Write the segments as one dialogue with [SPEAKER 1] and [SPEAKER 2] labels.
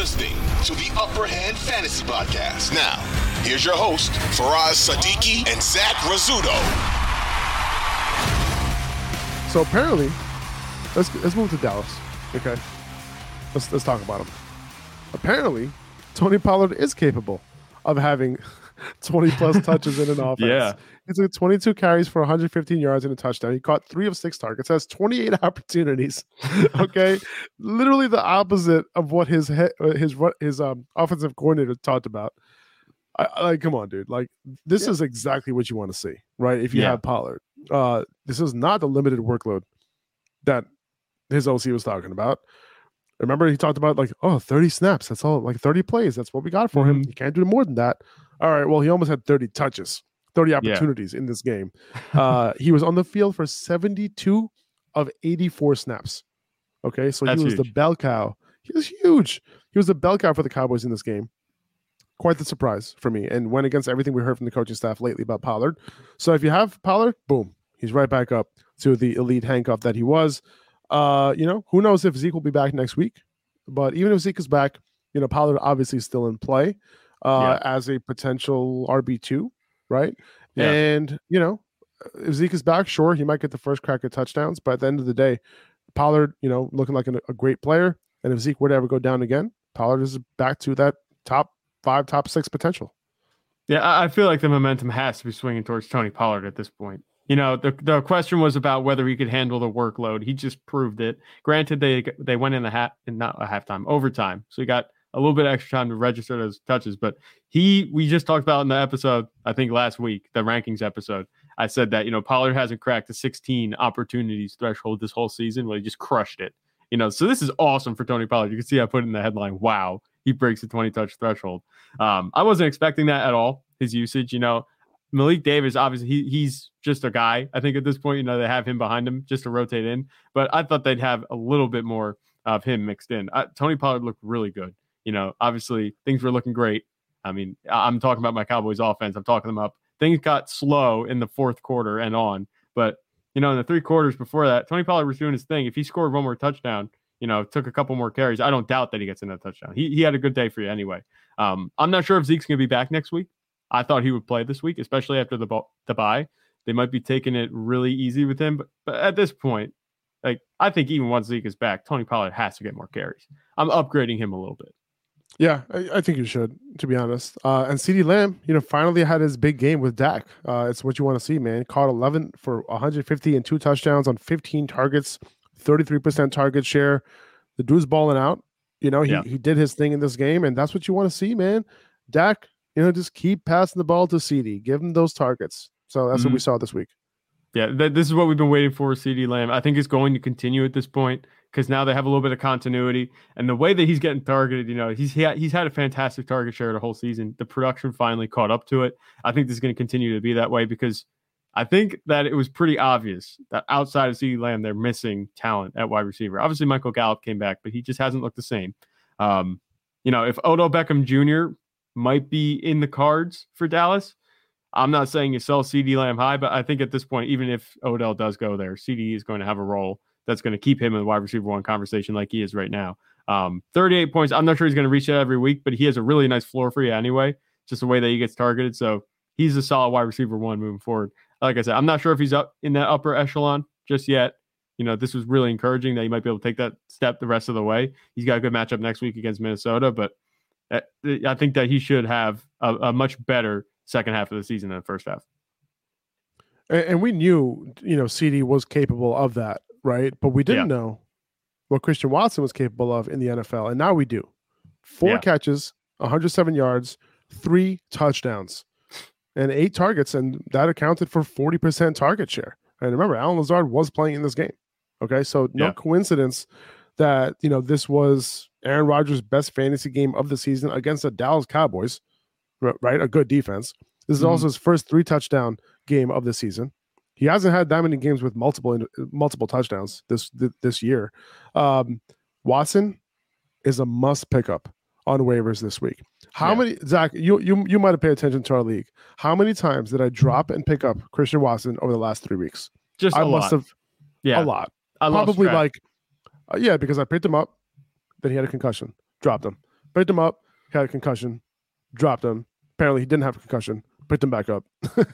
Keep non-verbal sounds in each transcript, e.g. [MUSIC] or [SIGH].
[SPEAKER 1] listening to the Upper Hand Fantasy Podcast. Now, here's your host, Faraz Sadiki and Zach Rizzuto.
[SPEAKER 2] So apparently, let's let's move to Dallas. Okay, let's let's talk about him. Apparently, Tony Pollard is capable of having [LAUGHS] 20 plus touches in an [LAUGHS] offense.
[SPEAKER 3] Yeah.
[SPEAKER 2] He's at 22 carries for 115 yards and a touchdown. He caught three of six targets, has 28 [LAUGHS] opportunities. okay. Literally the opposite of what his uh, his his um offensive coordinator talked about. I, I- like, come on, dude. Like, this is exactly what you want to see, right? If you
[SPEAKER 3] Yeah.
[SPEAKER 2] have Pollard, uh, this is not the limited workload that his OC was talking about. Remember, he talked about like, oh, 30 snaps. That's all, like 30 plays. That's what we got for him.
[SPEAKER 3] Mhm.
[SPEAKER 2] He can't do more than that. All right. Well, he almost had 30 touches, 30 opportunities in this game. Uh, [LAUGHS] he was on the field for 72 of 84 snaps. Okay. So
[SPEAKER 3] That's
[SPEAKER 2] he was the bell cow. He was huge. He was the bell cow for the Cowboys in this game. Quite the surprise for me. And went against everything we heard from the coaching staff lately about Pollard. So if you have Pollard, boom, he's right back up to the elite handcuff that he was. Uh, you know, who knows if Zeke will be back next week? But even if Zeke is back, you know, Pollard obviously is still in play uh, as a potential RB two, right?
[SPEAKER 3] Yeah.
[SPEAKER 2] And you know, if Zeke is back, sure, he might get the first crack at touchdowns. But at the end of the day, Pollard, you know, looking like an, a great player. And if Zeke were to ever go down again, Pollard is back to that top five, top six potential.
[SPEAKER 3] Yeah, I feel like the momentum has to be swinging towards Tony Pollard at this point. You know, the the question was about whether he could handle the workload. He just proved it. Granted, they they went in the half, and not a halftime, overtime, so he got a little bit extra time to register those touches. But he, we just talked about in the episode, I think last week, the rankings episode. I said that you know Pollard hasn't cracked the 16 opportunities threshold this whole season. Well, he just crushed it. You know, so this is awesome for Tony Pollard. You can see I put in the headline, "Wow, he breaks the 20 touch threshold." Um, I wasn't expecting that at all. His usage, you know, Malik Davis, obviously, he, he's just a guy. I think at this point, you know, they have him behind him just to rotate in. But I thought they'd have a little bit more of him mixed in. Tony Pollard looked really good. You know, obviously, things were looking great. I mean, I'm talking about my Cowboys offense. I'm talking them up. Things got slow in the fourth quarter and on. But, you know, in the three quarters before that, Tony Pollard was doing his thing. If he scored one more touchdown, you know, took a couple more carries, I don't doubt that he gets another touchdown. He, he had a good day for you anyway. Um, I'm not sure if Zeke's going to be back next week. I thought he would play this week, especially after the the bye. They might be taking it really easy with him, but, but at this point, like I think even once Zeke is back, Tony Pollard has to get more carries. I'm upgrading him a little bit.
[SPEAKER 2] Yeah, I, I think you should, to be honest. Uh, and CeeDee Lamb, you know, finally had his big game with Dak. Uh, it's what you want to see, man. Caught 11 for 150 and two touchdowns on 15 targets, 33% target share. The dude's balling out. You know, he,
[SPEAKER 3] Yeah.
[SPEAKER 2] he did his thing in this game, and that's what you want to see, man. Dak, you know, just keep passing the ball to CeeDee. Give him those targets. So that's what we saw this week.
[SPEAKER 3] Yeah, th- this is what we've been waiting for. CeeDee Lamb, I think, is going to continue at this point because now they have a little bit of continuity and the way that he's getting targeted. You know, he's he ha- he's had a fantastic target share the whole season. The production finally caught up to it. I think this is going to continue to be that way because I think that it was pretty obvious that outside of CeeDee Lamb, they're missing talent at wide receiver. Obviously, Michael Gallup came back, but he just hasn't looked the same. Um, you know, if Odell Beckham Jr. might be in the cards for Dallas, I'm not saying you sell CeeDee Lamb high, but I think at this point, even if Odell does go there, CeeDee is going to have a role that's going to keep him in the wide receiver one conversation like he is right now. Um, 38 points. I'm not sure he's going to reach that every week, but he has a really nice floor for you anyway, just the way that he gets targeted. So he's a solid wide receiver one moving forward. Like I said, I'm not sure if he's up in that upper echelon just yet. You know, this was really encouraging that he might be able to take that step the rest of the way. He's got a good matchup next week against Minnesota, but uh, I think that he should have a, a much better second half of the season than the first half.
[SPEAKER 2] And, and we knew, you know, CeeDee was capable of that, right? But we didn't know what Christian Watson was capable of in the NFL. And now we do. Four
[SPEAKER 3] Yeah.
[SPEAKER 2] catches, 107 yards, three touchdowns, and eight targets. And that accounted for 40% target share. And remember, Allen Lazard was playing in this game. Okay. So no
[SPEAKER 3] Yeah.
[SPEAKER 2] coincidence that, you know, this was Aaron Rodgers' best fantasy game of the season against the Dallas Cowboys, right? A good defense. This is
[SPEAKER 3] Mhm.
[SPEAKER 2] also his first three touchdown game of the season. He hasn't had that many games with multiple multiple touchdowns this this year. Um, Watson is a must pickup on waivers this week. How
[SPEAKER 3] Yeah.
[SPEAKER 2] many Zach? You you you might have paid attention to our league. How many times did I drop and pick up Christian Watson over the last three weeks?
[SPEAKER 3] Just
[SPEAKER 2] I
[SPEAKER 3] a
[SPEAKER 2] must
[SPEAKER 3] lot.
[SPEAKER 2] have
[SPEAKER 3] yeah,
[SPEAKER 2] a lot.
[SPEAKER 3] I
[SPEAKER 2] Probably like uh, yeah, because I picked him up, then he had a concussion, dropped him, picked him up, had a concussion, dropped him. Apparently, he didn't have a concussion. Picked him back up.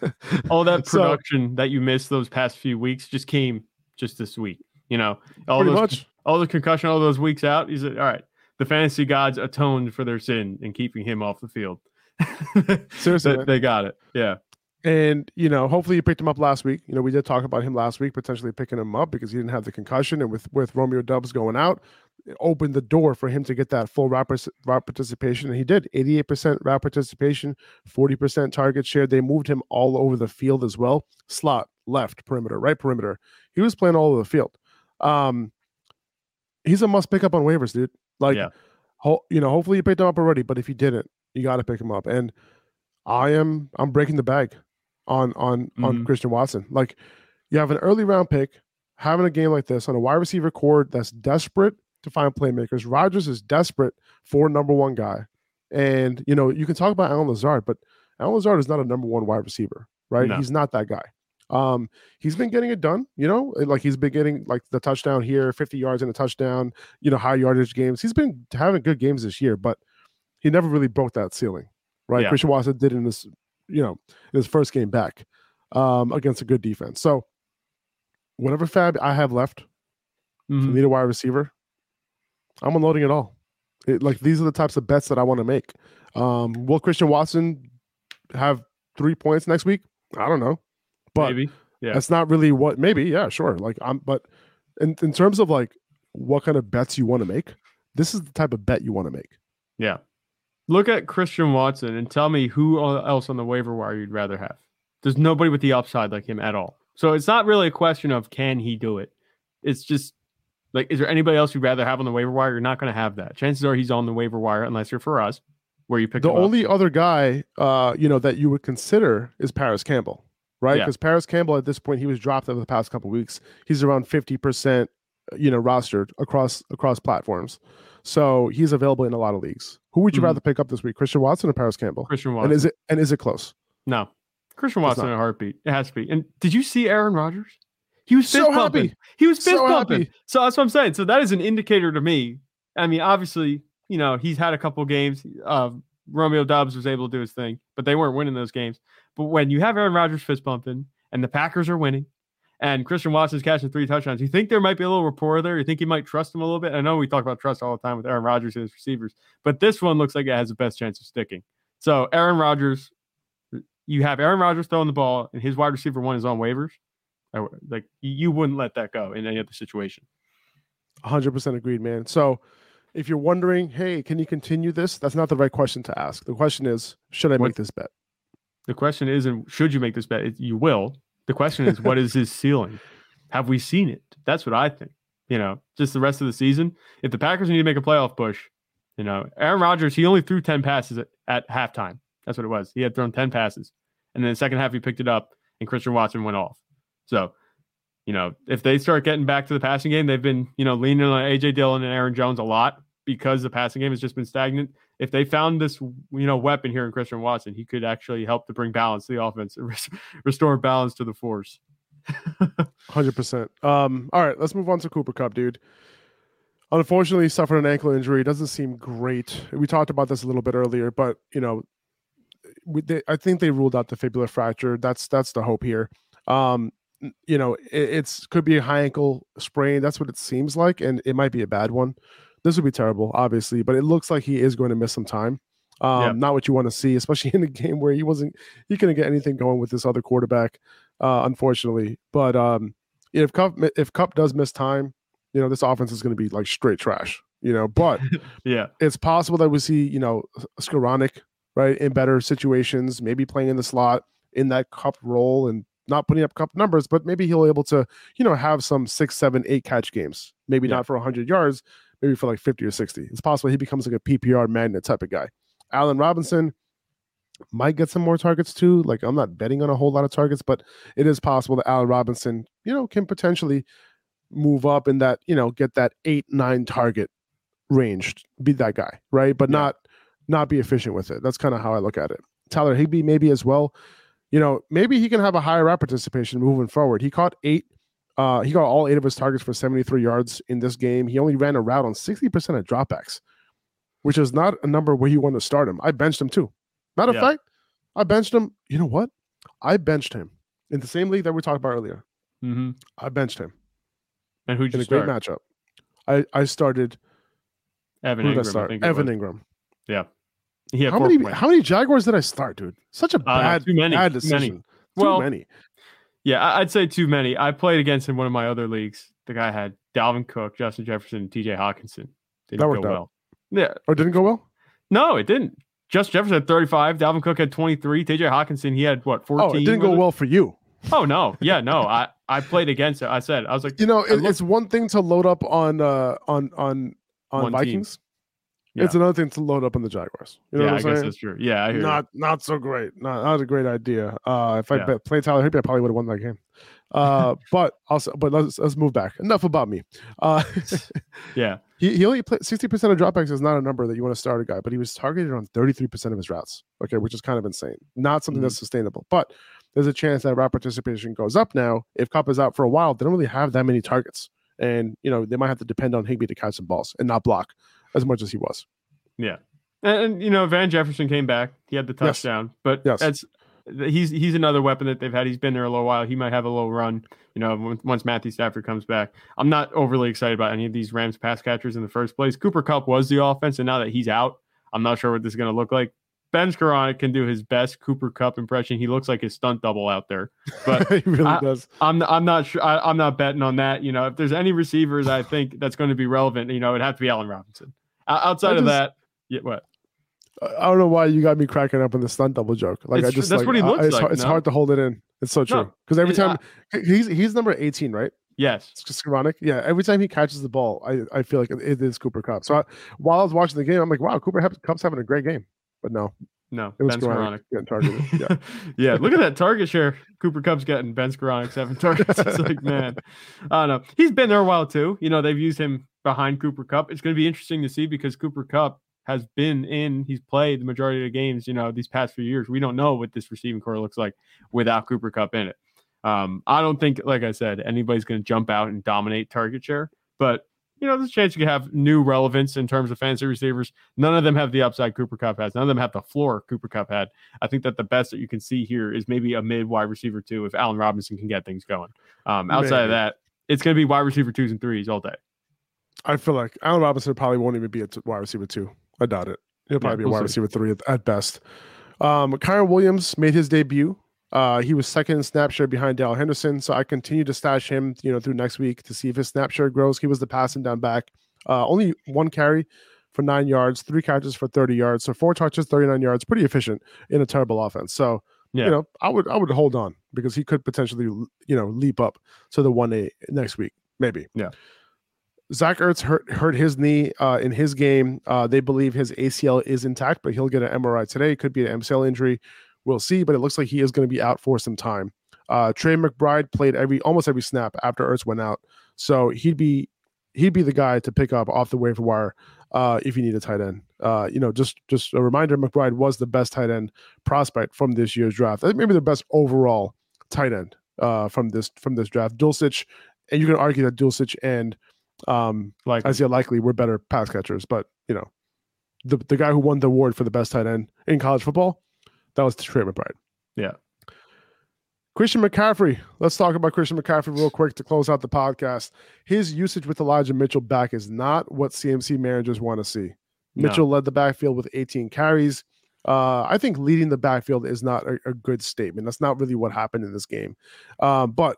[SPEAKER 2] [LAUGHS]
[SPEAKER 3] All that
[SPEAKER 2] So-
[SPEAKER 3] production that you missed those past few weeks just came just this week. You know, all those
[SPEAKER 2] much.
[SPEAKER 3] all the concussion, all those weeks out. He's like, all right. The fantasy gods atoned for their sin in keeping him off the field. [LAUGHS]
[SPEAKER 2] Seriously,
[SPEAKER 3] they, they got it. Yeah.
[SPEAKER 2] And you know, hopefully you picked him up last week. You know, we did talk about him last week, potentially picking him up because he didn't have the concussion, and with with Romeo Doubs going out, it opened the door for him to get that full route, route participation, and he did. Eighty eight percent route participation, forty percent target share. They moved him all over the field as well, slot, left, perimeter, right perimeter. He was playing all over the field. Um, he's a must pick up on waivers, dude. Like,
[SPEAKER 3] Yeah.
[SPEAKER 2] ho- you know, hopefully you picked him up already, but if you didn't, you got to pick him up. And I am, I'm breaking the bag on on on
[SPEAKER 3] Mhm.
[SPEAKER 2] Christian Watson. Like, you have an early round pick, having a game like this on a wide receiver corps that's desperate to find playmakers. Rodgers is desperate for number one guy, and you know you can talk about Allen Lazard, but Allen Lazard is not a number one wide receiver, right?
[SPEAKER 3] No.
[SPEAKER 2] He's not that guy. Um, he's been getting it done, you know, like he's been getting like the touchdown here, 50 yards in a touchdown, you know, high yardage games. He's been having good games this year, but he never really broke that ceiling, right?
[SPEAKER 3] Yeah.
[SPEAKER 2] Christian Watson did in this, you know, his first game back um, against a good defense. So whatever FAAB I have left,
[SPEAKER 3] Mhm.
[SPEAKER 2] Need a wide receiver, I'm unloading it all. It, like these are the types of bets that I want to make. Um, will Christian Watson have three points next week? I don't know, but
[SPEAKER 3] Maybe. Yeah.
[SPEAKER 2] that's not really what. Maybe, yeah, sure. Like I'm, but in in terms of like what kind of bets you want to make, this is the type of bet you want to make.
[SPEAKER 3] Yeah. Look at Christian Watson and tell me who else on the waiver wire you'd rather have. There's nobody with the upside like him at all. So it's not really a question of can he do it. It's just like, is there anybody else you'd rather have on the waiver wire? You're not going to have that. Chances are he's on the waiver wire unless you're for us, where you pick
[SPEAKER 2] the
[SPEAKER 3] him up.
[SPEAKER 2] only other guy, uh, you know, that you would consider is Parris Campbell, right?
[SPEAKER 3] Yeah.
[SPEAKER 2] Because Parris Campbell at this point he was dropped over the past couple weeks. He's around fifty percent, you know, rostered across across platforms. So he's available in a lot of leagues. Who would you
[SPEAKER 3] Mhm.
[SPEAKER 2] rather pick up this week, Christian Watson or Parris Campbell?
[SPEAKER 3] Christian Watson.
[SPEAKER 2] And is it and is it close?
[SPEAKER 3] no, Christian Watson in a heartbeat. It has to be. And did you see Aaron Rodgers? He was fist
[SPEAKER 2] So
[SPEAKER 3] pumping.
[SPEAKER 2] happy.
[SPEAKER 3] He was fist
[SPEAKER 2] So
[SPEAKER 3] pumping.
[SPEAKER 2] happy.
[SPEAKER 3] So that's what I'm saying. So that is an indicator to me. I mean, obviously, you know, he's had a couple games. Uh, Romeo Doubs was able to do his thing, but they weren't winning those games. But when you have Aaron Rodgers fist pumping and the Packers are winning and Christian Watson's catching three touchdowns, you think there might be a little rapport there? You think you might trust him a little bit? I know we talk about trust all the time with Aaron Rodgers and his receivers, but this one looks like it has the best chance of sticking. So Aaron Rodgers, you have Aaron Rodgers throwing the ball and his wide receiver one is on waivers. Like you wouldn't let that go in any other situation.
[SPEAKER 2] 100% agreed, man. So if you're wondering, hey, can you continue this? That's not the right question to ask. The question is, should I
[SPEAKER 3] What-
[SPEAKER 2] make this bet?
[SPEAKER 3] The question isn't should you make this bet? It- You will. The question is what is his ceiling? Have we seen it? That's what I think. You know, just the rest of the season. If the Packers need to make a playoff push, you know, Aaron Rodgers, he only threw 10 passes at, at halftime. That's what it was. He had thrown 10 passes. And then the second half, he picked it up and Christian Watson went off. So, you know, if they start getting back to the passing game, they've been, you know, leaning on AJ Dillon and Aaron Jones a lot because the passing game has just been stagnant. If they found this, you know, weapon here in Christian Watson, he could actually help to bring balance to the offense, [LAUGHS] restore balance to the force. [LAUGHS]
[SPEAKER 2] Hundred percent. Um, all right, let's move on to Cooper Kupp, dude. Unfortunately, suffered an ankle injury. Doesn't seem great. We talked about this a little bit earlier, but you know, we, they, I think they ruled out the fibular fracture. That's that's the hope here. Um, you know, it, it's could be a high ankle sprain. That's what it seems like, and it might be a bad one. This would be terrible, obviously, but it looks like he is going to miss some time. Um,
[SPEAKER 3] Yeah.
[SPEAKER 2] Not what you want to see, especially [LAUGHS] in a game where he wasn't. He couldn't get anything going with this other quarterback uh, unfortunately. But um, if Kupp if Kupp does miss time, you know this offense is going to be like straight trash. You know, but [LAUGHS]
[SPEAKER 3] Yeah.
[SPEAKER 2] it's possible that we see you know Skowronek right in better situations, maybe playing in the slot in that Kupp role and not putting up Kupp numbers, but maybe he'll be able to you know have some six, seven, eight catch games. Maybe
[SPEAKER 3] Yeah.
[SPEAKER 2] not for hundred yards, maybe for like fifty or sixty. It's possible he becomes like a PPR magnet type of guy. Allen Robinson might get some more targets too. Like I'm not betting on a whole lot of targets, but it is possible that Allen Robinson, you know, can potentially move up in that, you know, get that eight, nine target range, be that guy, right? But
[SPEAKER 3] Yeah.
[SPEAKER 2] not not be efficient with it. That's kind of how I look at it. Tyler Higbee maybe as well. You know, maybe he can have a higher route participation moving forward. He caught eight. Uh, he got all eight of his targets for 73 yards in this game. He only ran a route on 60% of dropbacks. which is not a number where you want to start him. I benched him too. Matter of fact, I benched him. You know what? I benched him in the same league that we talked about earlier.
[SPEAKER 3] hmm
[SPEAKER 2] I benched him
[SPEAKER 3] And who'd
[SPEAKER 2] in
[SPEAKER 3] you
[SPEAKER 2] a great matchup. I I started.
[SPEAKER 3] Evan
[SPEAKER 2] Who did
[SPEAKER 3] Engram. I
[SPEAKER 2] start? Evan
[SPEAKER 3] was.
[SPEAKER 2] Engram.
[SPEAKER 3] He had
[SPEAKER 2] How many
[SPEAKER 3] points.
[SPEAKER 2] how many Jaguars did I start, dude? Such a
[SPEAKER 3] no,
[SPEAKER 2] bad,
[SPEAKER 3] too many,
[SPEAKER 2] bad
[SPEAKER 3] too many.
[SPEAKER 2] decision. Too
[SPEAKER 3] Well,
[SPEAKER 2] many.
[SPEAKER 3] Yeah, I'd say too many. I played against in one of my other leagues. The guy had Dalvin Cook, Justin Jefferson, and TJ Hockenson. Didn't
[SPEAKER 2] That
[SPEAKER 3] go
[SPEAKER 2] out.
[SPEAKER 3] well. Yeah.
[SPEAKER 2] Or didn't go well?
[SPEAKER 3] No, it didn't. Justin Jefferson had 35. Dalvin Cook had 23. TJ Hockenson, he had what, 14?
[SPEAKER 2] Oh, it didn't go
[SPEAKER 3] was
[SPEAKER 2] well for you.
[SPEAKER 3] Oh, no. [LAUGHS] Yeah, no. I, I played against it. I said, I was like,
[SPEAKER 2] You know, it,
[SPEAKER 3] looked-
[SPEAKER 2] it's one thing to load up on uh on on on
[SPEAKER 3] Vikings. team.
[SPEAKER 2] Vikings. It's another thing to load up on the Jaguars. You know
[SPEAKER 3] yeah,
[SPEAKER 2] what I'm
[SPEAKER 3] guess
[SPEAKER 2] saying?
[SPEAKER 3] that's true. Yeah, I hear you.
[SPEAKER 2] Not not so great. Not not a great idea. Uh if I
[SPEAKER 3] Yeah.
[SPEAKER 2] played Tyler Higbee, I probably would have won that game. Uh [LAUGHS] but also but let's let's move back. Enough about me. Uh [LAUGHS]
[SPEAKER 3] Yeah.
[SPEAKER 2] he, he only played 60% of dropbacks is not a number that you want to start a guy, but he was targeted on 33% of his routes. Okay, which is kind of insane. Not something
[SPEAKER 3] Mhm.
[SPEAKER 2] that's sustainable. But there's a chance that route participation goes up now. If Kupp is out for a while, they don't really have that many targets. And you know, they might have to depend on Higbee to catch some balls and not block as much as he was.
[SPEAKER 3] Yeah. And, and, you know, Van Jefferson came back. He had the
[SPEAKER 2] Yes.
[SPEAKER 3] touchdown, but
[SPEAKER 2] Yes.
[SPEAKER 3] that's he's he's another weapon that they've had. He's been there a little while. He might have a little run, you know, once Matthew Stafford comes back. I'm not overly excited about any of these Rams pass catchers in the first place. Cooper Kupp was the offense, and now that he's out, I'm not sure what this is going to look like. Ben Skowronek can do his best Cooper Kupp impression. He looks like his stunt double out there. But [LAUGHS]
[SPEAKER 2] he really
[SPEAKER 3] I-
[SPEAKER 2] does.
[SPEAKER 3] I'm I'm not sure. I, I'm not betting on that. You know, if there's any receivers I think that's going to be relevant, you know, it'd have to be Allen Robinson. O- outside of that, yeah, what?
[SPEAKER 2] I I don't know why you got me cracking up on the stunt double joke. Like
[SPEAKER 3] It's
[SPEAKER 2] I just
[SPEAKER 3] that's
[SPEAKER 2] like,
[SPEAKER 3] what he
[SPEAKER 2] I-
[SPEAKER 3] looks
[SPEAKER 2] it's,
[SPEAKER 3] like,
[SPEAKER 2] it's
[SPEAKER 3] no?
[SPEAKER 2] hard to hold it in. It's so true because every
[SPEAKER 3] It- uh
[SPEAKER 2] time he's he's number 18, right?
[SPEAKER 3] Yes.
[SPEAKER 2] It's just ironic. Yeah, every time he catches the ball, I, I feel like it, it is Cooper Kupp. So I, while I was watching the game, I'm like, wow, Cooper Kupp's having a great game. But no,
[SPEAKER 3] No.
[SPEAKER 2] it was
[SPEAKER 3] Ben
[SPEAKER 2] Skowronek
[SPEAKER 3] Skowronek.
[SPEAKER 2] getting targeted. [LAUGHS] Yeah.
[SPEAKER 3] yeah, look at that [LAUGHS] target share. Cooper Kupp's getting Ben Skowronek seven [LAUGHS] targets. It's like, man, I don't know. He's been there a while too. You know, they've used him behind Cooper Kupp. It's going to be interesting to see because Cooper Kupp has been in, he's played the majority of the games, you know, these past few years. We don't know what this receiving corps looks like without Cooper Kupp in it. Um, I don't think, like I said, anybody's going to jump out and dominate target share, but you know, there's a chance you could have new relevance in terms of fantasy receivers. None of them have the upside Cooper Kupp has. None of them have the floor Cooper Kupp had. I think that the best that you can see here is maybe a mid wide receiver two if Allen Robinson can get things going. Um, outside of that, it's going to be wide receiver twos and threes all day.
[SPEAKER 2] I feel like Allen Robinson probably won't even be a t- wide receiver two. I doubt it. He'll probably be a
[SPEAKER 3] we'll
[SPEAKER 2] wide
[SPEAKER 3] see.
[SPEAKER 2] receiver three at, at best. Um, Kyren Williams made his debut. Uh, he was second in snap share behind Darrell Henderson, so I continue to stash him, you know, through next week to see if his snap share grows. He was the passing down back. Uh, only one carry for nine yards, three catches for 30 yards. So four touches, 39 yards, pretty efficient in a terrible offense. So,
[SPEAKER 3] Yeah.
[SPEAKER 2] you know, I would I would hold on because he could potentially, you know, leap up to the one A next week, maybe.
[SPEAKER 3] Yeah.
[SPEAKER 2] Zach Ertz hurt hurt his knee uh, in his game. Uh, they believe his ACL is intact, but he'll get an MRI today. It Could be an MCL injury. We'll see, but it looks like he is going to be out for some time. Uh, Trey McBride played every almost every snap after Ertz went out, so he'd be he'd be the guy to pick up off the waiver wire uh, if you need a tight end. Uh, you know, just just a reminder: McBride was the best tight end prospect from this year's draft. I think maybe the best overall tight end uh, from this from this draft. Dulcich, and you can argue that Dulcich and um,
[SPEAKER 3] Like,
[SPEAKER 2] Isaiah Likely were better pass catchers, but you know, the the guy who won the award for the best tight end in college football, that was Trey McBride.
[SPEAKER 3] Yeah.
[SPEAKER 2] Christian McCaffrey. Let's talk about Christian McCaffrey real quick to close out the podcast. His usage with Elijah Mitchell back is not what CMC managers want to see.
[SPEAKER 3] No.
[SPEAKER 2] Mitchell led the backfield with 18 carries. Uh, I think leading the backfield is not a, a good statement. That's not really what happened in this game. Um, but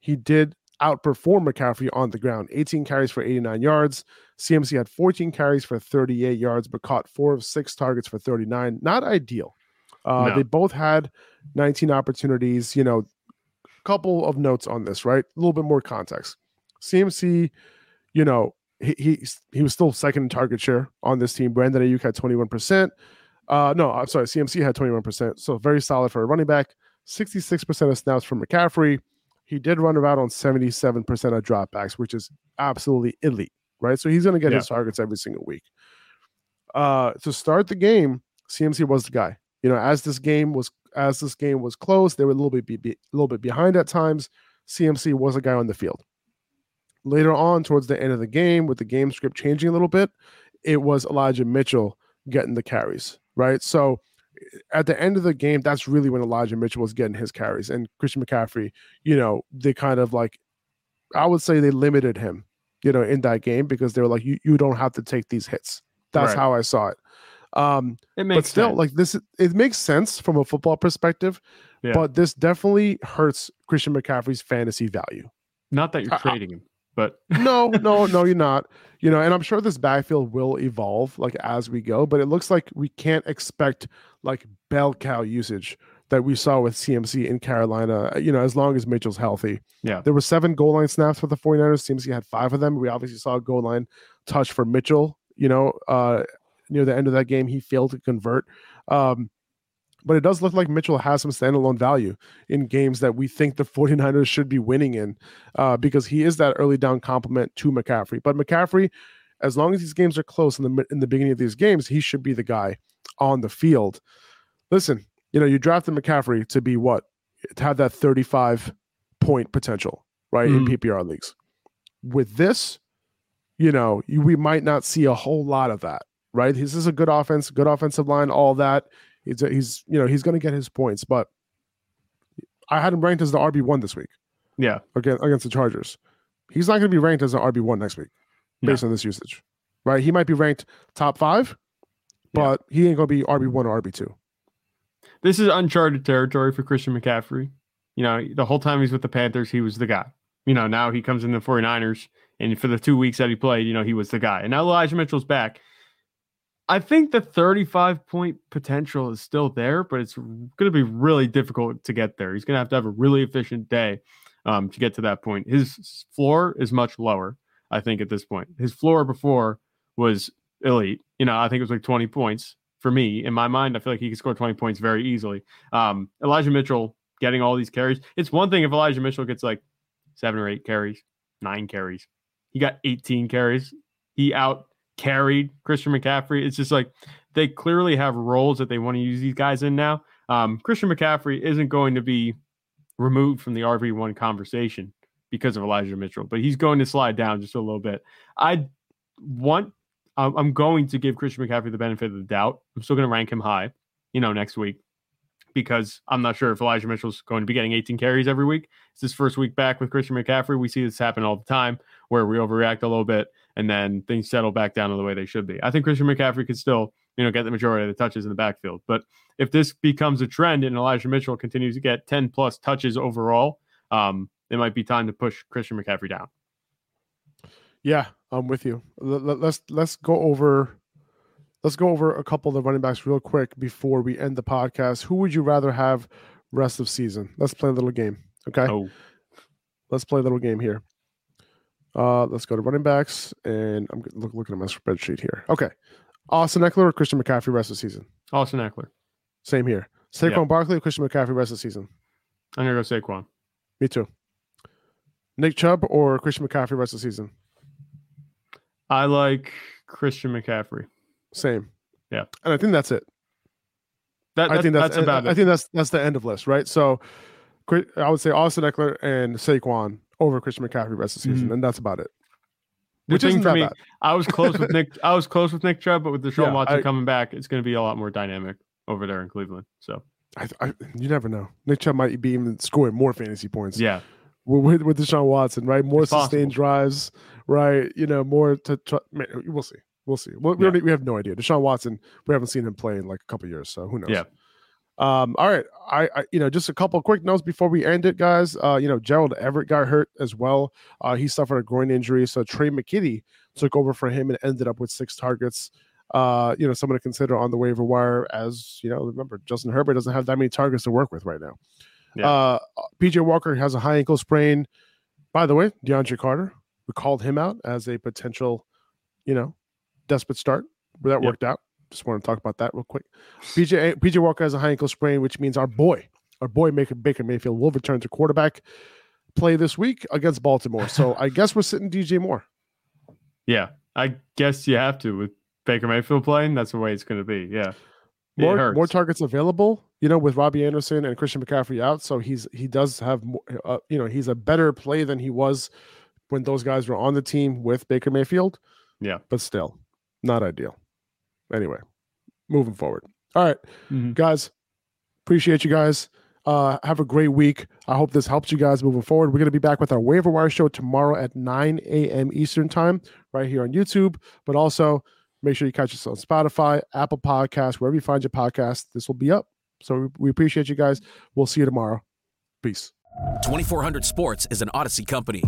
[SPEAKER 2] he did outperform McCaffrey on the ground. 18 carries for 89 yards. CMC had 14 carries for 38 yards, but caught four of six targets for 39. Not ideal. Uh,
[SPEAKER 3] No.
[SPEAKER 2] They both had 19 opportunities. You know, couple of notes on this, right? A little bit more context. CMC, you know, he he, he was still second in target share on this team. Brandon Aiyuk had 21%. Uh, no, I'm sorry, CMC had 21%. So very solid for a running back. 66% of snaps from McCaffrey. He did run around on 77% of dropbacks, which is absolutely elite, right? So he's going to get
[SPEAKER 3] Yeah.
[SPEAKER 2] his targets every single week. Uh, to start the game, CMC was the guy. You know, as this game was as this game was close, they were a little bit a little bit behind at times. CMC was a guy on the field. Later on, towards the end of the game, with the game script changing a little bit, it was Elijah Mitchell getting the carries, right? So eh, at the end of the game, that's really when Elijah Mitchell was getting his carries. And Christian McCaffrey, you know, they kind of like, I would say they limited him, you know, in that game because they were like, you, you don't have to take these hits. That's
[SPEAKER 3] Right.
[SPEAKER 2] how I saw it. Um,
[SPEAKER 3] It
[SPEAKER 2] but
[SPEAKER 3] makes
[SPEAKER 2] still,
[SPEAKER 3] sense.
[SPEAKER 2] like this, it makes sense from a football perspective,
[SPEAKER 3] Yeah.
[SPEAKER 2] but this definitely hurts Christian McCaffrey's fantasy value.
[SPEAKER 3] not that you're trading him, but [LAUGHS]
[SPEAKER 2] No, no, no, you're not. You know, and I'm sure this backfield will evolve like as we go, but it looks like we can't expect like bell cow usage that we saw with CMC in Carolina, you know, as long as Mitchell's healthy.
[SPEAKER 3] Yeah.
[SPEAKER 2] There were seven goal line snaps for the 49ers. CMC had five of them. We obviously saw a goal line touch for Mitchell, you know, uh near the end of that game. He failed to convert. Um, but it does look like Mitchell has some standalone value in games that we think the [LAUGHS] 49ers should be winning in uh, because he is that early down complement to McCaffrey. But McCaffrey, as long as these games are close in the in the beginning of these games, he should be the guy on the field. Listen, you know, you drafted McCaffrey to be what? To have that 35 point potential, right? In
[SPEAKER 3] Mhm.
[SPEAKER 2] PPR leagues. With this, you know, you, we might not see a whole lot of that, right? This is a good offense, good offensive line, all that. He's, he's you know, he's going to get his points, but I had him ranked as the RB1 this week
[SPEAKER 3] yeah,
[SPEAKER 2] against, against the Chargers. He's not going to be ranked as an RB1 next week based on this usage, right? He might be ranked top five,
[SPEAKER 3] Yeah.
[SPEAKER 2] but he ain't going to be RB1 or RB2.
[SPEAKER 3] this is uncharted territory for Christian McCaffrey. You know, the whole time he's with the Panthers, he was the guy. You know, now he comes in the 49ers, and for the two weeks that he played, you know, he was the guy. And now Elijah Mitchell's back. I think the 35 point potential is still there, but it's going to be really difficult to get there. He's going to have to have a really efficient day um, to get to that point. His floor is much lower, I think, at this point. His floor before was elite. You know, I think it was like 20 points for me. In my mind, I feel like he could score 20 points very easily. Um, Elijah Mitchell getting all these carries. It's one thing if Elijah Mitchell gets like seven or eight carries, nine carries. He got 18 carries. He out carried Christian McCaffrey. It's just like they clearly have roles that they want to use these guys in now. Um, Christian McCaffrey isn't going to be removed from the RB1 conversation because of Elijah Mitchell, but he's going to slide down just a little bit. I want, I'm going to give Christian McCaffrey the benefit of the doubt. I'm still going to rank him high, you know, next week because I'm not sure if Elijah Mitchell's going to be getting 18 carries every week. It's his first week back with Christian McCaffrey. We see this happen all the time where we overreact a little bit and then things settle back down to the way they should be. I think Christian McCaffrey could still, you know, get the majority of the touches in the backfield. But if this becomes a trend and Elijah Mitchell continues to get 10 plus touches overall, um, it might be time to push Christian McCaffrey down.
[SPEAKER 2] Yeah, I'm with you. Let's let's go over let's go over a couple of the running backs real quick before we end the podcast. Who would you rather have rest of season? Let's play a little game. Okay.
[SPEAKER 3] Oh,
[SPEAKER 2] Let's play a little game here. Uh, let's go to running backs, and I'm look, looking at my spreadsheet here. Okay, Austin Ekeler or Christian McCaffrey rest of season?
[SPEAKER 3] Austin Ekeler.
[SPEAKER 2] Same here. Saquon
[SPEAKER 3] Yeah.
[SPEAKER 2] Barkley or Christian McCaffrey rest of season?
[SPEAKER 3] I'm going to go Saquon.
[SPEAKER 2] Me too. Nick Chubb or Christian McCaffrey rest of season?
[SPEAKER 3] I like Christian McCaffrey.
[SPEAKER 2] Same.
[SPEAKER 3] Yeah.
[SPEAKER 2] and I think that's it.
[SPEAKER 3] That,
[SPEAKER 2] I think that's,
[SPEAKER 3] that's about
[SPEAKER 2] I
[SPEAKER 3] it.
[SPEAKER 2] I think that's that's the end of list, right? So, I would say Austin Ekeler and Saquon over Christian McCaffrey rest of the season, mm-hmm. and that's about it.
[SPEAKER 3] The
[SPEAKER 2] Which
[SPEAKER 3] thing for
[SPEAKER 2] that
[SPEAKER 3] me,
[SPEAKER 2] bad.
[SPEAKER 3] I was close with Nick. [LAUGHS] I was close with Nick Chubb, but with Deshaun
[SPEAKER 2] Yeah,
[SPEAKER 3] Watson
[SPEAKER 2] I-
[SPEAKER 3] coming back, it's going to be a lot more dynamic over there in Cleveland. So
[SPEAKER 2] I, I, you never know. Nick Chubb might be even scoring more fantasy points.
[SPEAKER 3] yeah,
[SPEAKER 2] with, with Deshaun Watson, right? More
[SPEAKER 3] It's
[SPEAKER 2] sustained
[SPEAKER 3] possible.
[SPEAKER 2] drives, right? You know, more to try. We'll see. We'll see. We, we,
[SPEAKER 3] Yeah.
[SPEAKER 2] don't- we have no idea. Deshaun Watson, we haven't seen him play in like a couple years, so who knows?
[SPEAKER 3] Yeah.
[SPEAKER 2] Um. All right. I, I. You know, just a couple quick notes before we end it, guys. Uh. You know, Gerald Everett got hurt as well. Uh. He suffered a groin injury, so Trey McKitty took over for him and ended up with six targets. Uh. You know, someone to consider on the waiver wire. As you know, remember Justin Herbert doesn't have that many targets to work with right now.
[SPEAKER 3] Yeah.
[SPEAKER 2] Uh. PJ Walker has a high ankle sprain. By the way, DeAndre Carter, we called him out as a potential, you know, desperate start. But that
[SPEAKER 3] Yep.
[SPEAKER 2] worked out. Just want to talk about that real quick. PJ PJ Walker has a high ankle sprain, which means our boy, our boy Baker, Baker Mayfield will return to quarterback play this week against Baltimore. So I [LAUGHS] guess we're sitting DJ Moore.
[SPEAKER 3] yeah. I guess you have to with Baker Mayfield playing. That's the way it's going to be. Yeah,
[SPEAKER 2] More more targets available, you know, with Robbie Anderson and Christian McCaffrey out. So he's he does have more, uh, you know, he's a better play than he was when those guys were on the team with Baker Mayfield.
[SPEAKER 3] Yeah.
[SPEAKER 2] but still, Not ideal. Anyway, moving forward. All right,
[SPEAKER 3] Mhm.
[SPEAKER 2] guys. Appreciate you guys. Uh, have a great week. I hope this helps you guys moving forward. We're going to be back with our waiver wire show tomorrow at 9 a.m. Eastern time, right here on YouTube. But also make sure you catch us on Spotify, Apple Podcasts, wherever you find your podcast. This will be up. So we- we appreciate you guys. We'll see you tomorrow. Peace.
[SPEAKER 4] 2400 Sports is an Audacy company.